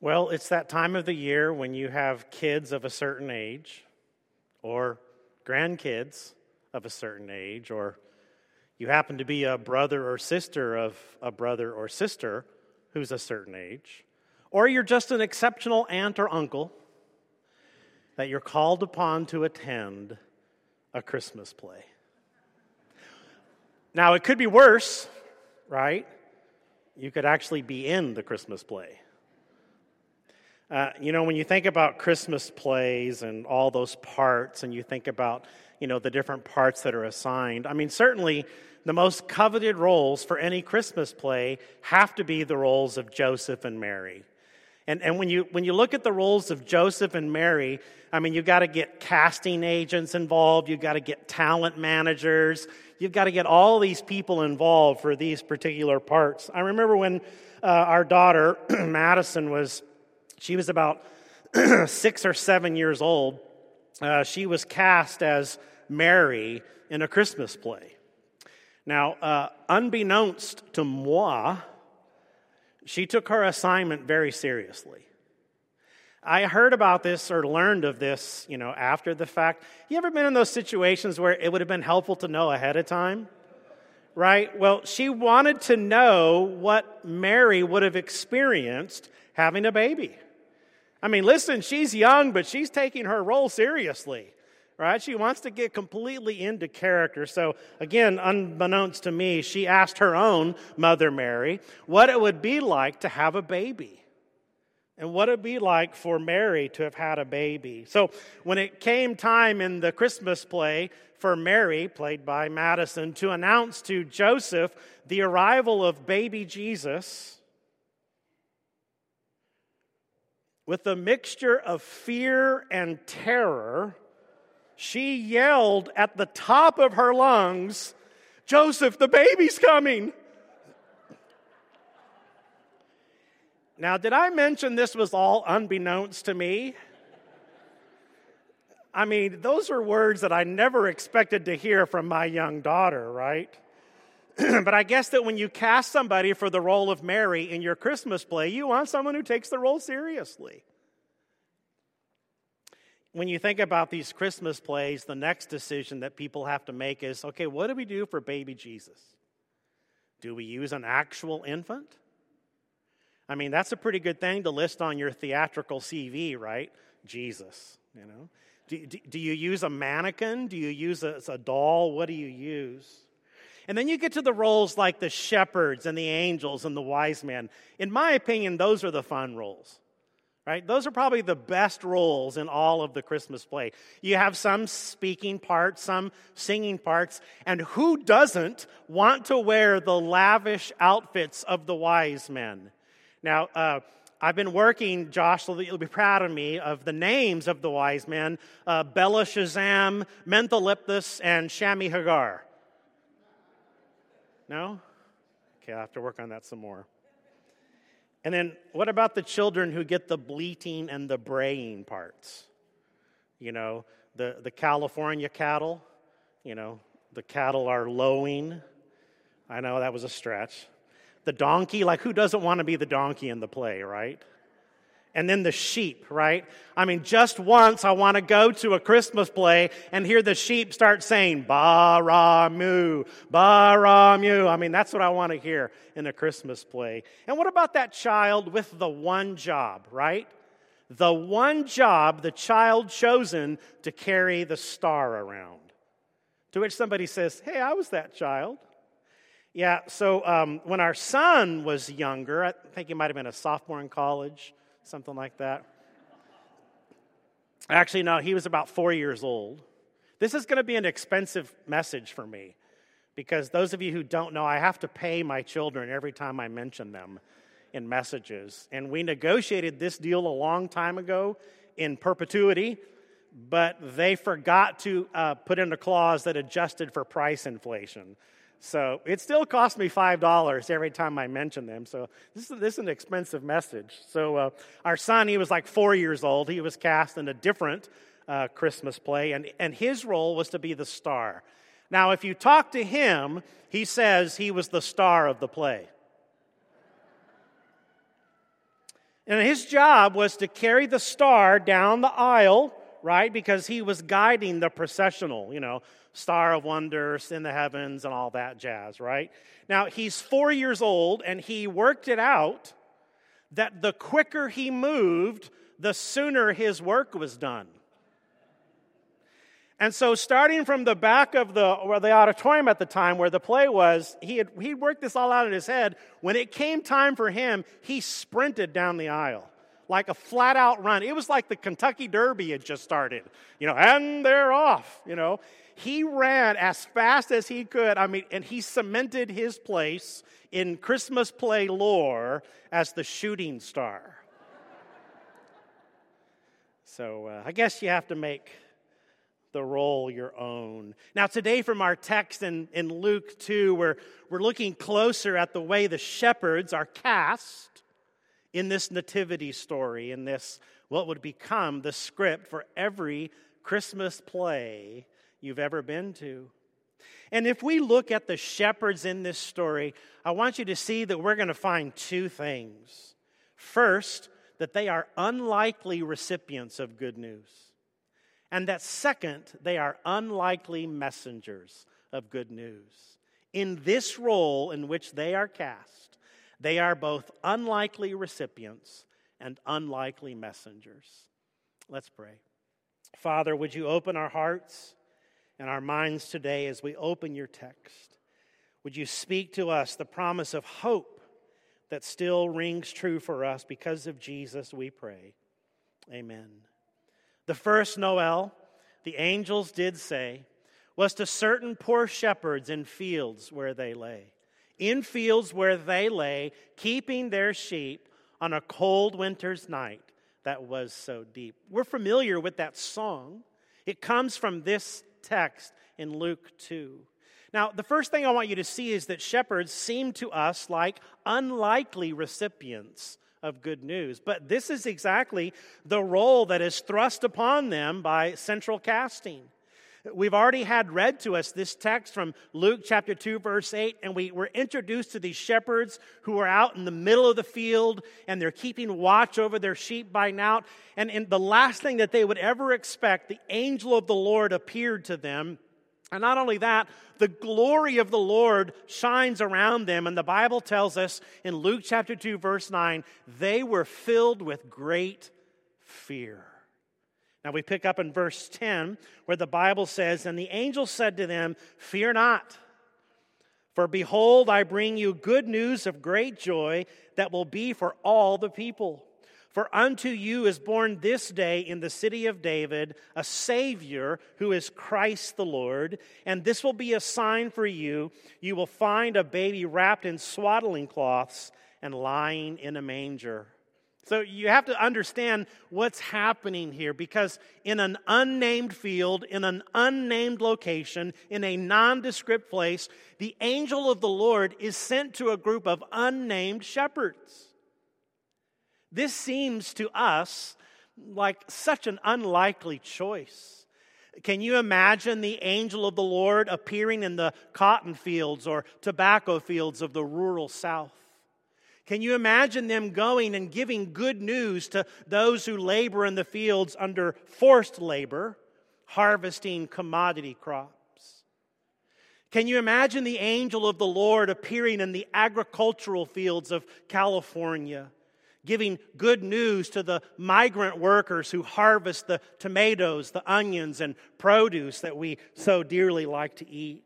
Well, it's that time of the year when you have kids of a certain age, or grandkids of a certain age, or you happen to be a brother or sister of a brother or sister who's a certain age, or you're just an exceptional aunt or uncle that you're called upon to attend a Christmas play. Now, it could be worse, right? You could actually be in the Christmas play. Uh, you know, when you think about Christmas plays and all those parts, and you think about, you know, the different parts that are assigned, I mean, certainly the most coveted roles for any Christmas play have to be the roles of Joseph and Mary. And, and when, you, when you look at the roles of Joseph and Mary, I mean, you've got to get casting agents involved, you've got to get talent managers, you've got to get all these people involved for these particular parts. I remember when uh, our daughter, Madison, was she was about six or seven years old. Uh, she was cast as Mary in a Christmas play. Now, uh, unbeknownst to moi, she took her assignment very seriously. I heard about this or learned of this, you know, after the fact. You ever been in those situations where it would have been helpful to know ahead of time? Right? Well, she wanted to know what Mary would have experienced having a baby. I mean, listen, she's young, but she's taking her role seriously, right? She wants to get completely into character. So, again, unbeknownst to me, she asked her own mother, Mary, what it would be like to have a baby. And what it'd be like for Mary to have had a baby. So, when it came time in the Christmas play for Mary, played by Madison, to announce to Joseph the arrival of baby Jesus, with a mixture of fear and terror, she yelled at the top of her lungs, Joseph, the baby's coming. Now, did I mention this was all unbeknownst to me? I mean, those are words that I never expected to hear from my young daughter, right? but I guess that when you cast somebody for the role of Mary in your Christmas play, you want someone who takes the role seriously. When you think about these Christmas plays, the next decision that people have to make is okay, what do we do for baby Jesus? Do we use an actual infant? I mean, that's a pretty good thing to list on your theatrical CV, right? Jesus, you know. Do, do, do you use a mannequin? Do you use a, a doll? What do you use? And then you get to the roles like the shepherds and the angels and the wise men. In my opinion, those are the fun roles. Right? Those are probably the best roles in all of the Christmas play. You have some speaking parts, some singing parts, and who doesn't want to wear the lavish outfits of the wise men? Now, uh, I've been working, Josh, so that you'll be proud of me, of the names of the wise men uh, Belteshazzar, Mentaliphus, and Shami Hagar. No? Okay, I'll have to work on that some more. And then what about the children who get the bleating and the braying parts? You know, the, the California cattle, you know, the cattle are lowing. I know that was a stretch. The donkey, like who doesn't want to be the donkey in the play, right? And then the sheep, right? I mean, just once I want to go to a Christmas play and hear the sheep start saying, Ba Ra moo, Ba Ra moo. I mean, that's what I want to hear in a Christmas play. And what about that child with the one job, right? The one job, the child chosen to carry the star around. To which somebody says, Hey, I was that child. Yeah, so um, when our son was younger, I think he might have been a sophomore in college, something like that. Actually, no, he was about four years old. This is going to be an expensive message for me because those of you who don't know, I have to pay my children every time I mention them in messages. And we negotiated this deal a long time ago in perpetuity, but they forgot to uh, put in a clause that adjusted for price inflation. So it still costs me $5 every time I mention them. So this is, this is an expensive message. So uh, our son, he was like four years old. He was cast in a different uh, Christmas play, and, and his role was to be the star. Now, if you talk to him, he says he was the star of the play. And his job was to carry the star down the aisle, right? Because he was guiding the processional, you know, star of wonders in the heavens and all that jazz, right? Now, he's four years old and he worked it out that the quicker he moved, the sooner his work was done. And so, starting from the back of the, or the auditorium at the time where the play was, he had he worked this all out in his head. When it came time for him, he sprinted down the aisle like a flat out run. It was like the Kentucky Derby had just started, you know, and they're off, you know. He ran as fast as he could. I mean, and he cemented his place in Christmas play lore as the shooting star. so uh, I guess you have to make the role your own. Now, today, from our text in, in Luke 2, we're, we're looking closer at the way the shepherds are cast in this nativity story, in this, what would become the script for every Christmas play you've ever been to. And if we look at the shepherds in this story, I want you to see that we're going to find two things. First, that they are unlikely recipients of good news. And that second, they are unlikely messengers of good news. In this role in which they are cast, they are both unlikely recipients and unlikely messengers. Let's pray. Father, would you open our hearts and our minds today as we open your text? Would you speak to us the promise of hope that still rings true for us because of Jesus, we pray. Amen. The first Noel, the angels did say, was to certain poor shepherds in fields where they lay. In fields where they lay, keeping their sheep on a cold winter's night that was so deep. We're familiar with that song. It comes from this text in Luke 2. Now, the first thing I want you to see is that shepherds seem to us like unlikely recipients of good news. But this is exactly the role that is thrust upon them by central casting. We've already had read to us this text from Luke chapter 2, verse 8, and we were introduced to these shepherds who are out in the middle of the field and they're keeping watch over their sheep by night. And, and the last thing that they would ever expect, the angel of the Lord appeared to them and not only that, the glory of the Lord shines around them. And the Bible tells us in Luke chapter 2, verse 9, they were filled with great fear. Now we pick up in verse 10 where the Bible says, And the angel said to them, Fear not, for behold, I bring you good news of great joy that will be for all the people. For unto you is born this day in the city of David a Savior who is Christ the Lord. And this will be a sign for you. You will find a baby wrapped in swaddling cloths and lying in a manger. So you have to understand what's happening here because in an unnamed field, in an unnamed location, in a nondescript place, the angel of the Lord is sent to a group of unnamed shepherds. This seems to us like such an unlikely choice. Can you imagine the angel of the Lord appearing in the cotton fields or tobacco fields of the rural South? Can you imagine them going and giving good news to those who labor in the fields under forced labor, harvesting commodity crops? Can you imagine the angel of the Lord appearing in the agricultural fields of California? giving good news to the migrant workers who harvest the tomatoes, the onions, and produce that we so dearly like to eat.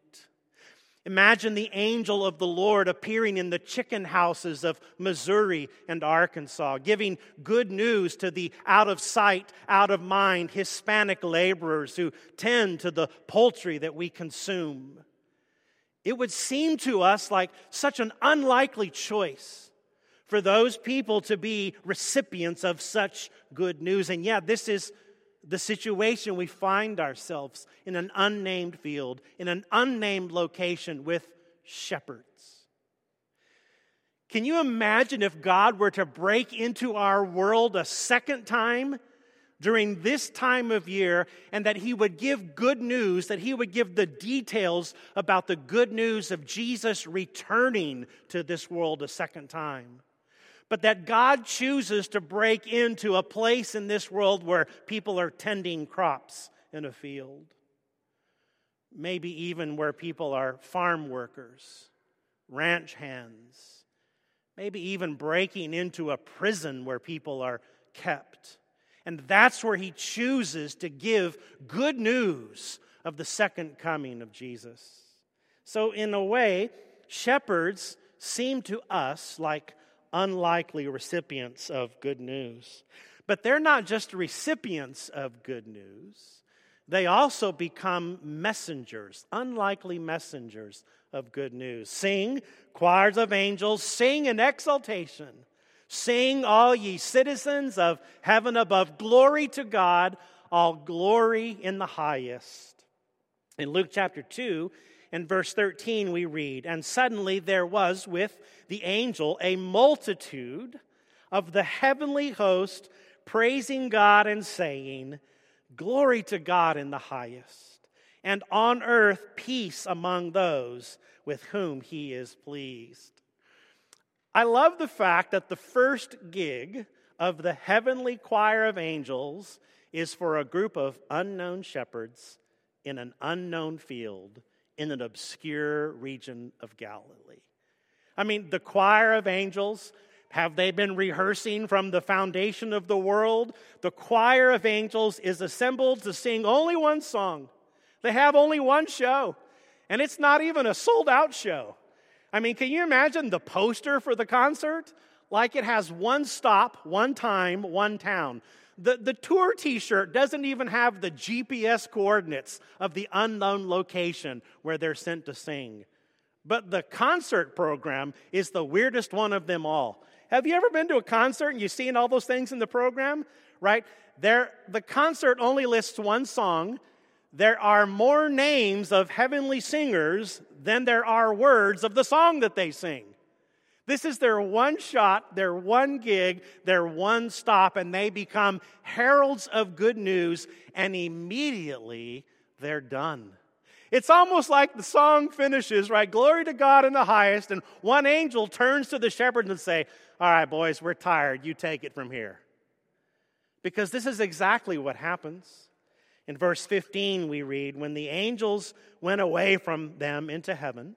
Imagine the angel of the Lord appearing in the chicken houses of Missouri and Arkansas, giving good news to the out of sight, out of mind Hispanic laborers who tend to the poultry that we consume. It would seem to us like such an unlikely choice for those people to be recipients of such good news. And yeah, this is the situation we find ourselves in an unnamed field, in an unnamed location with shepherds. Can you imagine if God were to break into our world a second time during this time of year and that He would give good news, that He would give the details about the good news of Jesus returning to this world a second time? But that God chooses to break into a place in this world where people are tending crops in a field. Maybe even where people are farm workers, ranch hands, maybe even breaking into a prison where people are kept. And that's where he chooses to give good news of the second coming of Jesus. So, in a way, shepherds seem to us like unlikely recipients of good news. But they're not just recipients of good news, they also become messengers, unlikely messengers of good news. Sing, choirs of angels, sing in exultation. Sing, all ye citizens of heaven above. Glory to God, all glory in the highest. In Luke chapter 2, in verse 13, we read, And suddenly there was with the angel a multitude of the heavenly host praising God and saying, Glory to God in the highest, and on earth peace among those with whom he is pleased. I love the fact that the first gig of the heavenly choir of angels is for a group of unknown shepherds in an unknown field in an obscure region of Galilee. I mean, the choir of angels, have they been rehearsing from the foundation of the world? The choir of angels is assembled to sing only one song. They have only one show, and it's not even a sold out show. I mean, can you imagine the poster for the concert? Like it has one stop, one time, one town. The, the tour t shirt doesn't even have the GPS coordinates of the unknown location where they're sent to sing. But the concert program is the weirdest one of them all. Have you ever been to a concert and you've seen all those things in the program? Right? There, the concert only lists one song. There are more names of heavenly singers than there are words of the song that they sing. This is their one shot, their one gig, their one stop, and they become heralds of good news, and immediately they're done. It's almost like the song finishes, right? Glory to God in the highest, and one angel turns to the shepherds and say, All right, boys, we're tired. You take it from here. Because this is exactly what happens. In verse 15, we read, When the angels went away from them into heaven,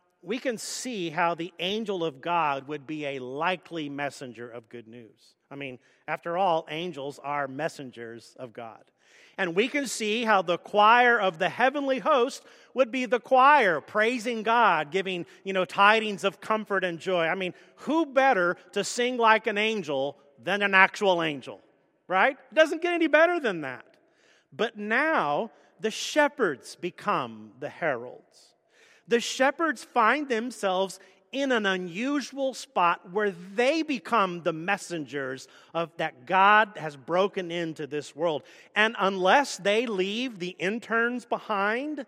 we can see how the angel of God would be a likely messenger of good news. I mean, after all, angels are messengers of God. And we can see how the choir of the heavenly host would be the choir praising God, giving, you know, tidings of comfort and joy. I mean, who better to sing like an angel than an actual angel, right? It doesn't get any better than that. But now the shepherds become the heralds the shepherds find themselves in an unusual spot where they become the messengers of that God has broken into this world. And unless they leave the interns behind,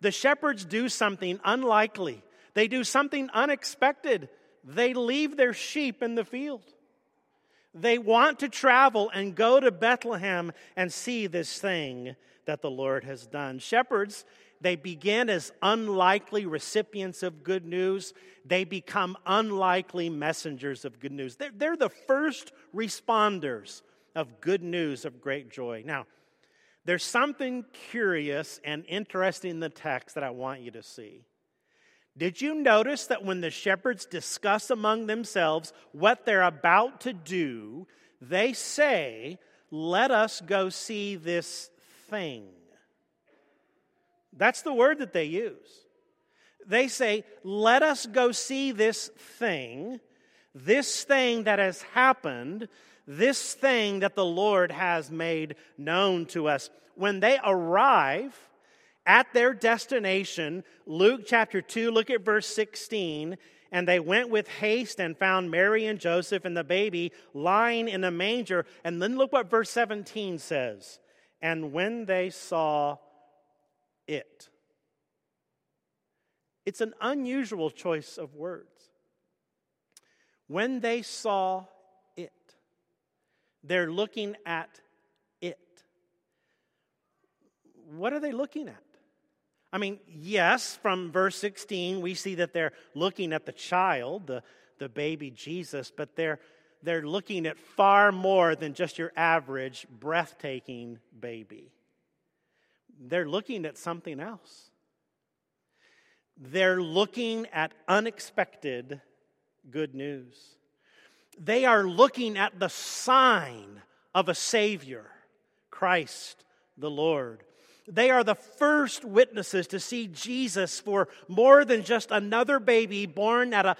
the shepherds do something unlikely. They do something unexpected. They leave their sheep in the field. They want to travel and go to Bethlehem and see this thing that the Lord has done. Shepherds they begin as unlikely recipients of good news. They become unlikely messengers of good news. They're, they're the first responders of good news of great joy. Now, there's something curious and interesting in the text that I want you to see. Did you notice that when the shepherds discuss among themselves what they're about to do, they say, Let us go see this thing? That's the word that they use. They say, Let us go see this thing, this thing that has happened, this thing that the Lord has made known to us. When they arrive at their destination, Luke chapter 2, look at verse 16, And they went with haste and found Mary and Joseph and the baby lying in a manger. And then look what verse 17 says. And when they saw it, it's an unusual choice of words. When they saw it, they're looking at it. What are they looking at? I mean, yes, from verse 16, we see that they're looking at the child, the, the baby Jesus, but they're, they're looking at far more than just your average breathtaking baby. They're looking at something else. They're looking at unexpected good news. They are looking at the sign of a Savior, Christ the Lord. They are the first witnesses to see Jesus for more than just another baby born at a,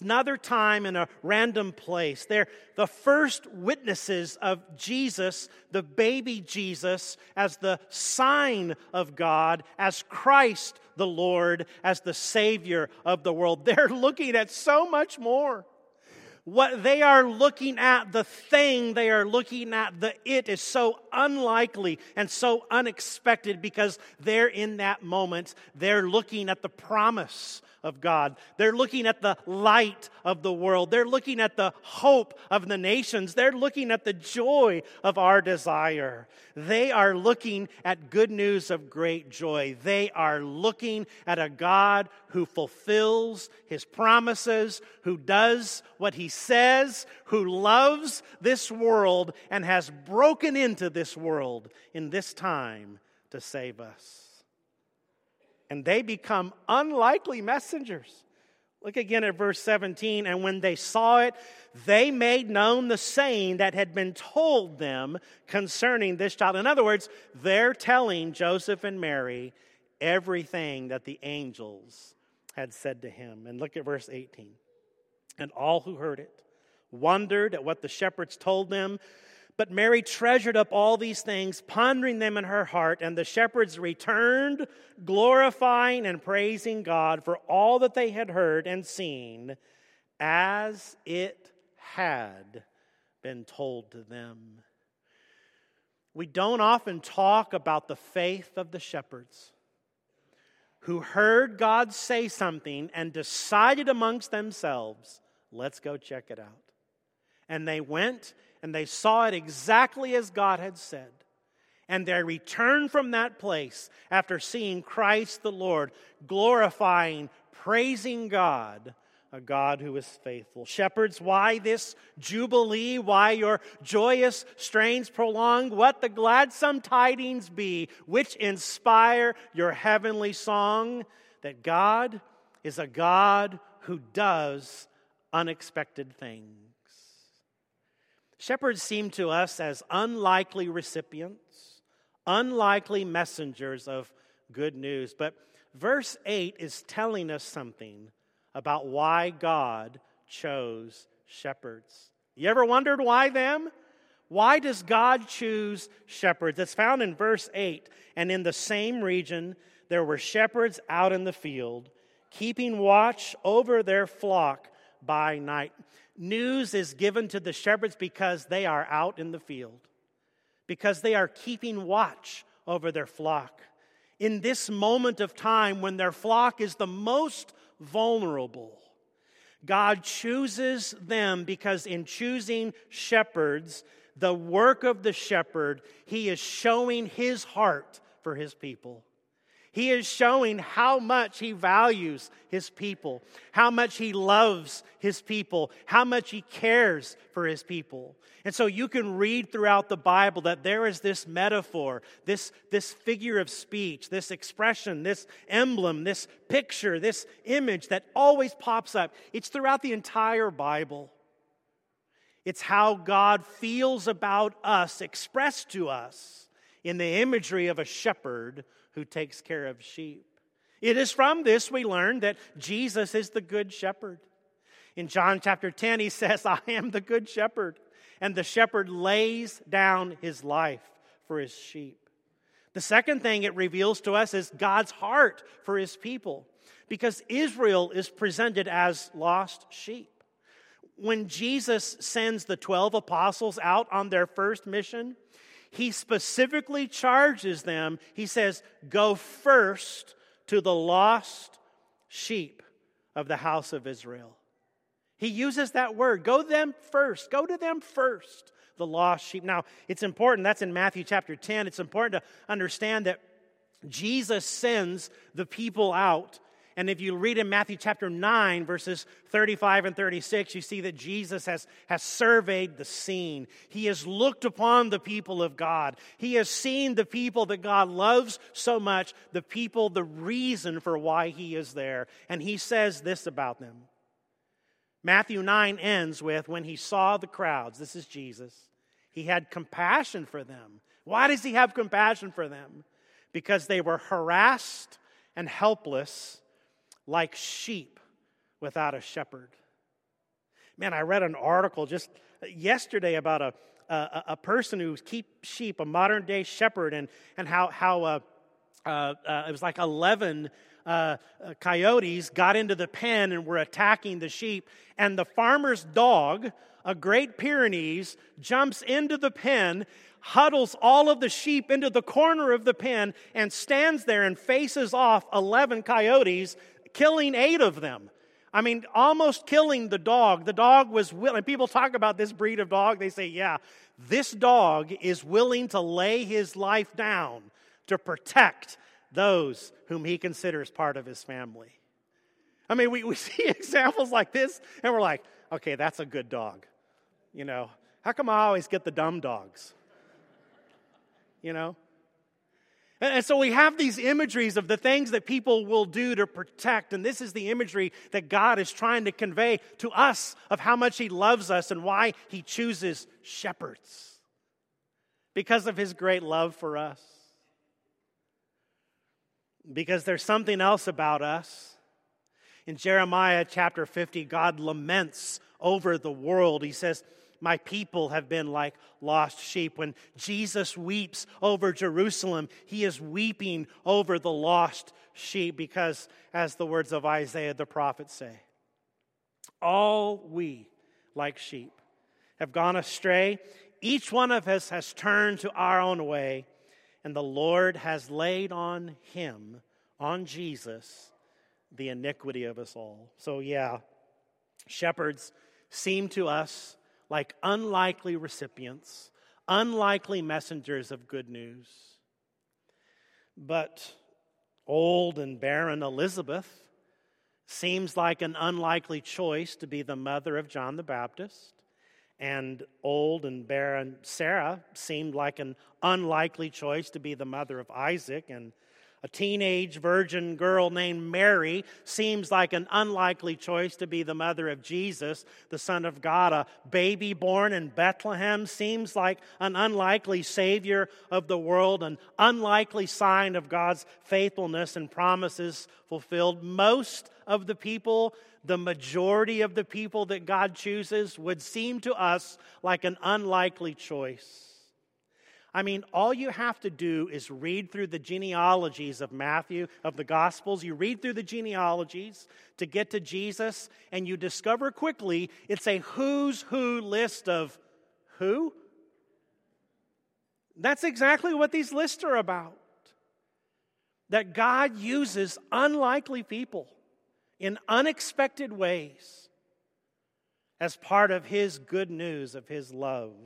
another time in a random place. They're the first witnesses of Jesus, the baby Jesus, as the sign of God, as Christ the Lord, as the Savior of the world. They're looking at so much more what they are looking at, the thing they are looking at, the it is so unlikely and so unexpected because they're in that moment. They're looking at the promise of God. They're looking at the light of the world. They're looking at the hope of the nations. They're looking at the joy of our desire. They are looking at good news of great joy. They are looking at a God who fulfills his promises, who does what he says, who loves this world and has broken into this world in this time to save us and they become unlikely messengers. Look again at verse 17. And when they saw it, they made known the saying that had been told them concerning this child. In other words, they're telling Joseph and Mary everything that the angels had said to him. And look at verse 18. And all who heard it wondered at what the shepherds told them. But Mary treasured up all these things, pondering them in her heart, and the shepherds returned, glorifying and praising God for all that they had heard and seen, as it had been told to them. We don't often talk about the faith of the shepherds who heard God say something and decided amongst themselves, let's go check it out. And they went and they saw it exactly as God had said. And they returned from that place after seeing Christ the Lord, glorifying, praising God, a God who is faithful. Shepherds, why this jubilee? Why your joyous strains prolonged? What the gladsome tidings be which inspire your heavenly song? That God is a God who does unexpected things. Shepherds seem to us as unlikely recipients, unlikely messengers of good news. But verse 8 is telling us something about why God chose shepherds. You ever wondered why them? Why does God choose shepherds? It's found in verse 8. And in the same region, there were shepherds out in the field, keeping watch over their flock by night. News is given to the shepherds because they are out in the field, because they are keeping watch over their flock. In this moment of time when their flock is the most vulnerable, God chooses them because in choosing shepherds, the work of the shepherd, he is showing his heart for his people. He is showing how much he values his people, how much he loves his people, how much he cares for his people. And so you can read throughout the Bible that there is this metaphor, this, this figure of speech, this expression, this emblem, this picture, this image that always pops up. It's throughout the entire Bible. It's how God feels about us, expressed to us in the imagery of a shepherd who takes care of sheep. It is from this we learn that Jesus is the good shepherd. In John chapter 10, he says, I am the good shepherd, and the shepherd lays down his life for his sheep. The second thing it reveals to us is God's heart for his people. because Israel is presented as lost sheep. When Jesus sends the 12 apostles out on their first mission, he specifically charges them. He says, Go first to the lost sheep of the house of Israel. He uses that word. Go them first. Go to them first, the lost sheep. Now, it's important, that's in Matthew chapter 10. It's important to understand that Jesus sends the people out and if you read in Matthew chapter 9, verses 35 and 36, you see that Jesus has, has surveyed the scene. He has looked upon the people of God. He has seen the people that God loves so much, the people, the reason for why He is there. And He says this about them. Matthew 9 ends with when He saw the crowds, this is Jesus, He had compassion for them. Why does He have compassion for them? Because they were harassed and helpless like sheep without a shepherd. Man, I read an article just yesterday about a, a, a person who keeps sheep, a modern day shepherd, and, and how, how uh, uh, uh, it was like 11 uh, uh, coyotes got into the pen and were attacking the sheep. And the farmer's dog, a Great Pyrenees, jumps into the pen, huddles all of the sheep into the corner of the pen, and stands there and faces off 11 coyotes killing eight of them. I mean, almost killing the dog. The dog was willing. People talk about this breed of dog. They say, yeah, this dog is willing to lay his life down to protect those whom he considers part of his family. I mean, we, we see examples like this, and we're like, okay, that's a good dog. You know, how come I always get the dumb dogs? You know? And so we have these imageries of the things that people will do to protect. And this is the imagery that God is trying to convey to us of how much He loves us and why He chooses shepherds. Because of His great love for us. Because there's something else about us. In Jeremiah chapter 50, God laments over the world. He says, my people have been like lost sheep. When Jesus weeps over Jerusalem, he is weeping over the lost sheep because, as the words of Isaiah the prophet say, all we, like sheep, have gone astray. Each one of us has turned to our own way, and the Lord has laid on him, on Jesus, the iniquity of us all. So, yeah, shepherds seem to us like unlikely recipients, unlikely messengers of good news. But old and barren Elizabeth seems like an unlikely choice to be the mother of John the Baptist. And old and barren Sarah seemed like an unlikely choice to be the mother of Isaac. And a teenage virgin girl named Mary seems like an unlikely choice to be the mother of Jesus, the Son of God. A baby born in Bethlehem seems like an unlikely Savior of the world, an unlikely sign of God's faithfulness and promises fulfilled. Most of the people, the majority of the people that God chooses, would seem to us like an unlikely choice. I mean, all you have to do is read through the genealogies of Matthew, of the Gospels. You read through the genealogies to get to Jesus, and you discover quickly it's a who's who list of who? That's exactly what these lists are about. That God uses unlikely people in unexpected ways as part of His good news of His love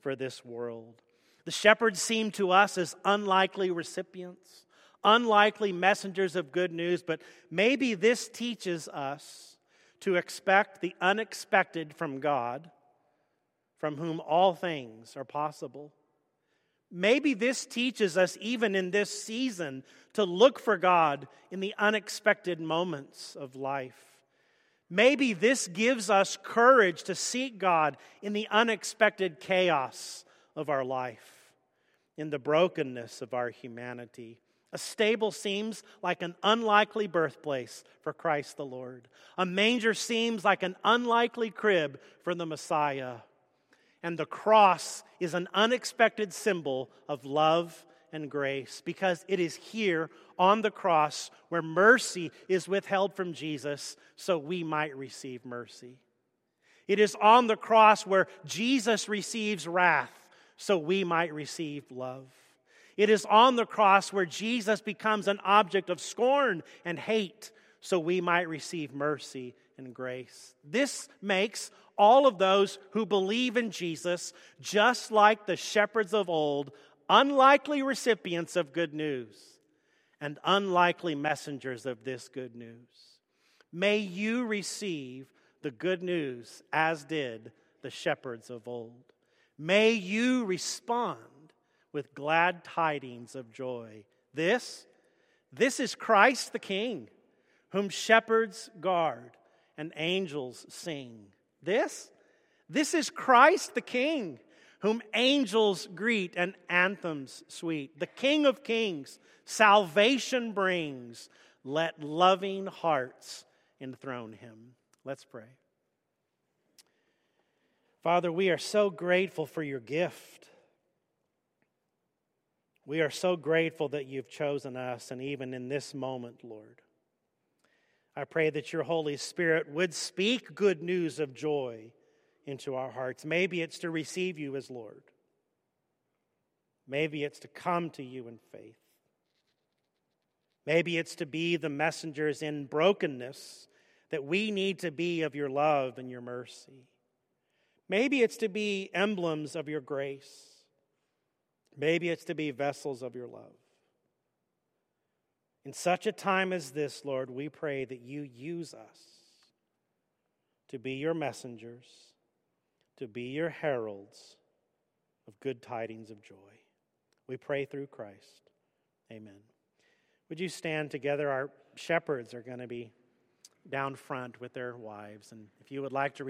for this world. The shepherds seem to us as unlikely recipients, unlikely messengers of good news, but maybe this teaches us to expect the unexpected from God, from whom all things are possible. Maybe this teaches us, even in this season, to look for God in the unexpected moments of life. Maybe this gives us courage to seek God in the unexpected chaos of our life in the brokenness of our humanity. A stable seems like an unlikely birthplace for Christ the Lord. A manger seems like an unlikely crib for the Messiah. And the cross is an unexpected symbol of love and grace because it is here on the cross where mercy is withheld from Jesus so we might receive mercy. It is on the cross where Jesus receives wrath so we might receive love. It is on the cross where Jesus becomes an object of scorn and hate so we might receive mercy and grace. This makes all of those who believe in Jesus, just like the shepherds of old, unlikely recipients of good news and unlikely messengers of this good news. May you receive the good news as did the shepherds of old. May you respond with glad tidings of joy. This, this is Christ the King, whom shepherds guard and angels sing. This, this is Christ the King, whom angels greet and anthems sweet. The King of Kings, salvation brings. Let loving hearts enthrone him. Let's pray. Father, we are so grateful for your gift. We are so grateful that you've chosen us, and even in this moment, Lord. I pray that your Holy Spirit would speak good news of joy into our hearts. Maybe it's to receive you as Lord, maybe it's to come to you in faith. Maybe it's to be the messengers in brokenness that we need to be of your love and your mercy. Maybe it's to be emblems of your grace. Maybe it's to be vessels of your love. In such a time as this, Lord, we pray that you use us to be your messengers, to be your heralds of good tidings of joy. We pray through Christ. Amen. Would you stand together? Our shepherds are going to be down front with their wives. And if you would like to